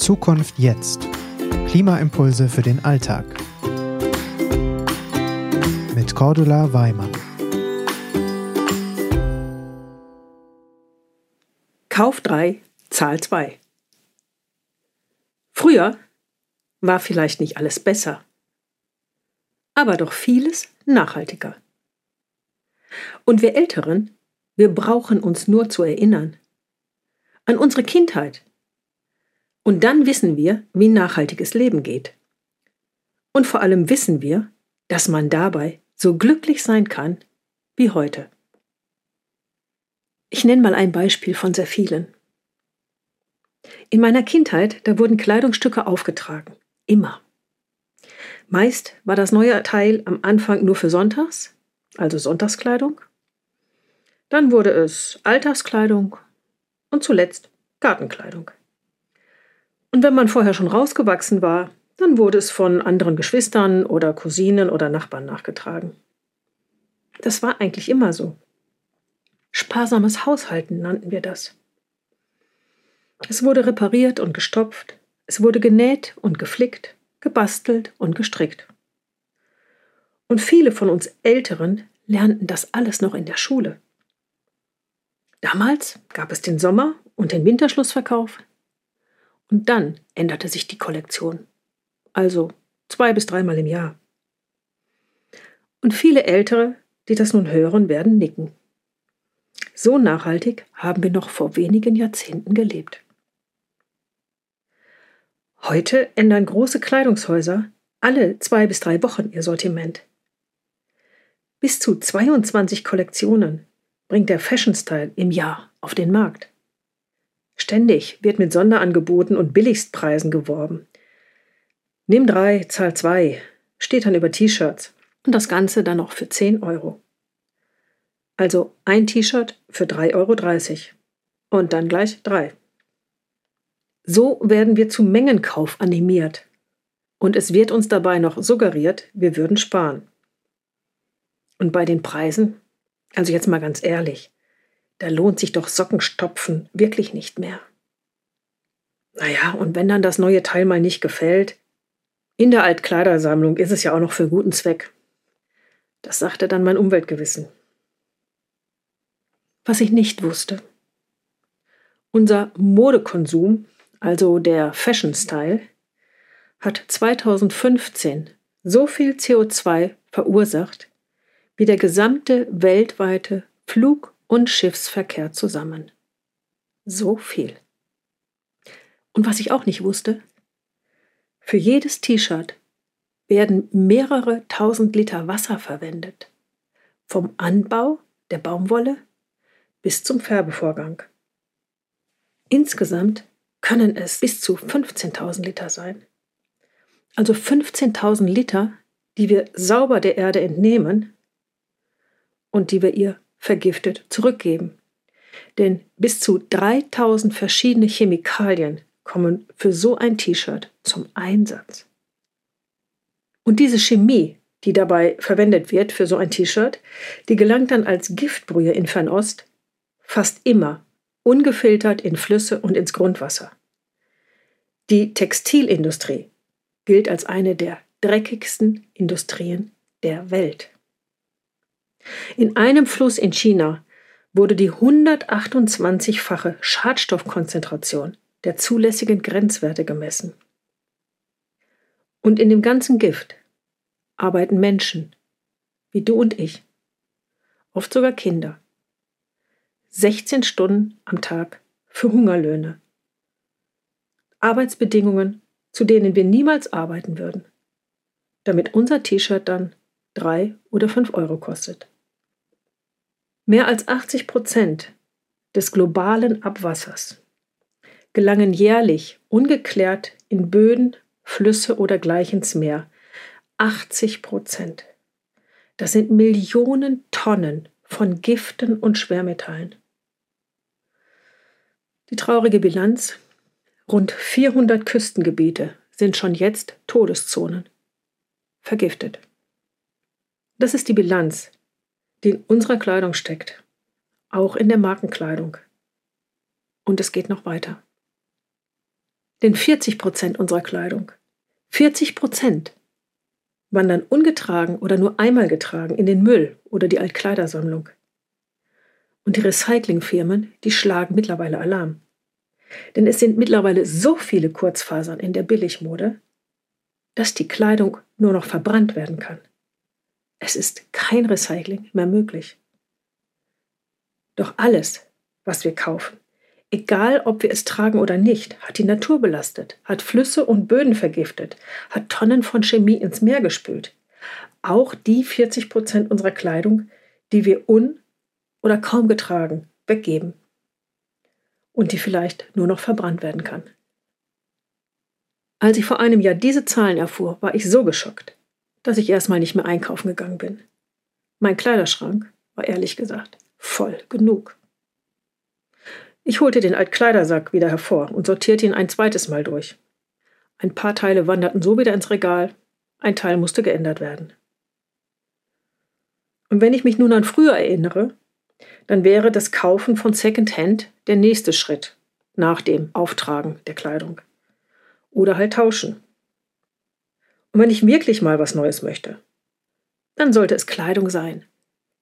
Zukunft jetzt. Klimaimpulse für den Alltag. Mit Cordula Weimann. Kauf 3, Zahl 2. Früher war vielleicht nicht alles besser, aber doch vieles nachhaltiger. Und wir Älteren, wir brauchen uns nur zu erinnern an unsere Kindheit. Und dann wissen wir, wie nachhaltiges Leben geht. Und vor allem wissen wir, dass man dabei so glücklich sein kann wie heute. Ich nenne mal ein Beispiel von sehr vielen. In meiner Kindheit, da wurden Kleidungsstücke aufgetragen. Immer. Meist war das neue Teil am Anfang nur für Sonntags, also Sonntagskleidung. Dann wurde es Alltagskleidung und zuletzt Gartenkleidung. Und wenn man vorher schon rausgewachsen war, dann wurde es von anderen Geschwistern oder Cousinen oder Nachbarn nachgetragen. Das war eigentlich immer so. Sparsames Haushalten nannten wir das. Es wurde repariert und gestopft, es wurde genäht und geflickt, gebastelt und gestrickt. Und viele von uns Älteren lernten das alles noch in der Schule. Damals gab es den Sommer- und den Winterschlussverkauf. Und dann änderte sich die Kollektion. Also zwei bis dreimal im Jahr. Und viele Ältere, die das nun hören, werden nicken. So nachhaltig haben wir noch vor wenigen Jahrzehnten gelebt. Heute ändern große Kleidungshäuser alle zwei bis drei Wochen ihr Sortiment. Bis zu 22 Kollektionen bringt der Fashion Style im Jahr auf den Markt. Ständig wird mit Sonderangeboten und Billigstpreisen geworben. Nimm drei, zahl zwei, steht dann über T-Shirts und das Ganze dann noch für 10 Euro. Also ein T-Shirt für 3,30 Euro. Und dann gleich drei. So werden wir zu Mengenkauf animiert. Und es wird uns dabei noch suggeriert, wir würden sparen. Und bei den Preisen? Also jetzt mal ganz ehrlich, da lohnt sich doch Sockenstopfen wirklich nicht mehr. Naja, und wenn dann das neue Teil mal nicht gefällt, in der Altkleidersammlung ist es ja auch noch für guten Zweck. Das sagte dann mein Umweltgewissen was ich nicht wusste. Unser Modekonsum, also der Fashion Style, hat 2015 so viel CO2 verursacht wie der gesamte weltweite Flug- und Schiffsverkehr zusammen. So viel. Und was ich auch nicht wusste, für jedes T-Shirt werden mehrere tausend Liter Wasser verwendet. Vom Anbau der Baumwolle bis zum Färbevorgang. Insgesamt können es bis zu 15.000 Liter sein. Also 15.000 Liter, die wir sauber der Erde entnehmen und die wir ihr vergiftet zurückgeben. Denn bis zu 3000 verschiedene Chemikalien kommen für so ein T-Shirt zum Einsatz. Und diese Chemie, die dabei verwendet wird für so ein T-Shirt, die gelangt dann als Giftbrühe in Fernost fast immer ungefiltert in Flüsse und ins Grundwasser. Die Textilindustrie gilt als eine der dreckigsten Industrien der Welt. In einem Fluss in China wurde die 128-fache Schadstoffkonzentration der zulässigen Grenzwerte gemessen. Und in dem ganzen Gift arbeiten Menschen, wie du und ich, oft sogar Kinder, 16 Stunden am Tag für Hungerlöhne. Arbeitsbedingungen, zu denen wir niemals arbeiten würden, damit unser T-Shirt dann drei oder fünf Euro kostet. Mehr als 80 Prozent des globalen Abwassers gelangen jährlich ungeklärt in Böden, Flüsse oder gleich ins Meer. 80 Prozent. Das sind Millionen Tonnen von Giften und Schwermetallen. Die traurige Bilanz? Rund 400 Küstengebiete sind schon jetzt Todeszonen. Vergiftet. Das ist die Bilanz, die in unserer Kleidung steckt. Auch in der Markenkleidung. Und es geht noch weiter. Denn 40 Prozent unserer Kleidung, 40 Prozent wandern ungetragen oder nur einmal getragen in den Müll oder die Altkleidersammlung. Und die Recyclingfirmen, die schlagen mittlerweile Alarm. Denn es sind mittlerweile so viele Kurzfasern in der Billigmode, dass die Kleidung nur noch verbrannt werden kann. Es ist kein Recycling mehr möglich. Doch alles, was wir kaufen, egal ob wir es tragen oder nicht, hat die Natur belastet, hat Flüsse und Böden vergiftet, hat Tonnen von Chemie ins Meer gespült. Auch die 40 Prozent unserer Kleidung, die wir un- oder kaum getragen, weggeben und die vielleicht nur noch verbrannt werden kann. Als ich vor einem Jahr diese Zahlen erfuhr, war ich so geschockt, dass ich erstmal nicht mehr einkaufen gegangen bin. Mein Kleiderschrank war ehrlich gesagt voll genug. Ich holte den Altkleidersack wieder hervor und sortierte ihn ein zweites Mal durch. Ein paar Teile wanderten so wieder ins Regal, ein Teil musste geändert werden. Und wenn ich mich nun an früher erinnere, dann wäre das Kaufen von Secondhand der nächste Schritt nach dem Auftragen der Kleidung. Oder halt tauschen. Und wenn ich wirklich mal was Neues möchte, dann sollte es Kleidung sein,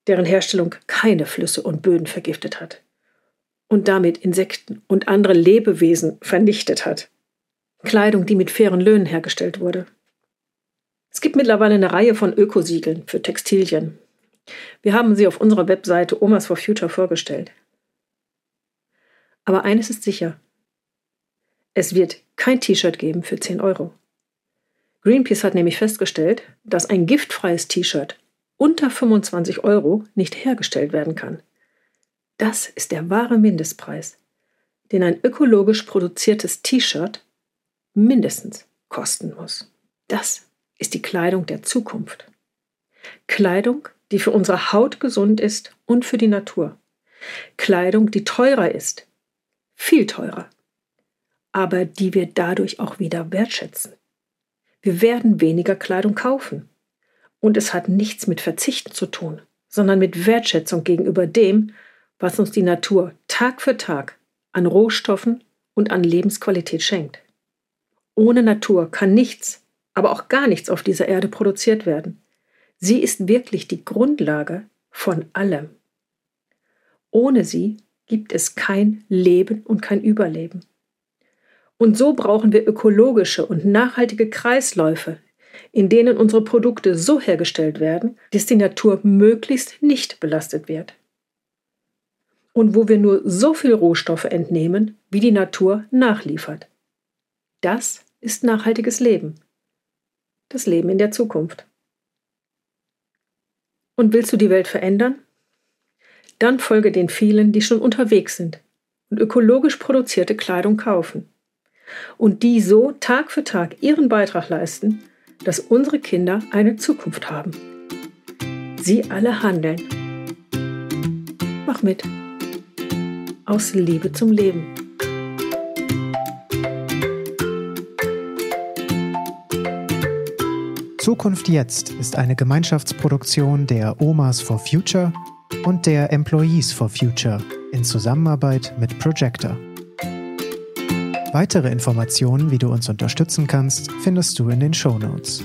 deren Herstellung keine Flüsse und Böden vergiftet hat und damit Insekten und andere Lebewesen vernichtet hat. Kleidung, die mit fairen Löhnen hergestellt wurde. Es gibt mittlerweile eine Reihe von Ökosiegeln für Textilien, wir haben sie auf unserer Webseite Omas for Future vorgestellt. Aber eines ist sicher. Es wird kein T-Shirt geben für 10 Euro. Greenpeace hat nämlich festgestellt, dass ein giftfreies T-Shirt unter 25 Euro nicht hergestellt werden kann. Das ist der wahre Mindestpreis, den ein ökologisch produziertes T-Shirt mindestens kosten muss. Das ist die Kleidung der Zukunft. Kleidung, die für unsere Haut gesund ist und für die Natur. Kleidung, die teurer ist, viel teurer, aber die wir dadurch auch wieder wertschätzen. Wir werden weniger Kleidung kaufen. Und es hat nichts mit Verzichten zu tun, sondern mit Wertschätzung gegenüber dem, was uns die Natur Tag für Tag an Rohstoffen und an Lebensqualität schenkt. Ohne Natur kann nichts, aber auch gar nichts auf dieser Erde produziert werden. Sie ist wirklich die Grundlage von allem. Ohne sie gibt es kein Leben und kein Überleben. Und so brauchen wir ökologische und nachhaltige Kreisläufe, in denen unsere Produkte so hergestellt werden, dass die Natur möglichst nicht belastet wird. Und wo wir nur so viel Rohstoffe entnehmen, wie die Natur nachliefert. Das ist nachhaltiges Leben. Das Leben in der Zukunft. Und willst du die Welt verändern? Dann folge den vielen, die schon unterwegs sind und ökologisch produzierte Kleidung kaufen. Und die so Tag für Tag ihren Beitrag leisten, dass unsere Kinder eine Zukunft haben. Sie alle handeln. Mach mit. Aus Liebe zum Leben. Zukunft jetzt ist eine Gemeinschaftsproduktion der Omas for Future und der Employees for Future in Zusammenarbeit mit Projector. Weitere Informationen, wie du uns unterstützen kannst, findest du in den Show Notes.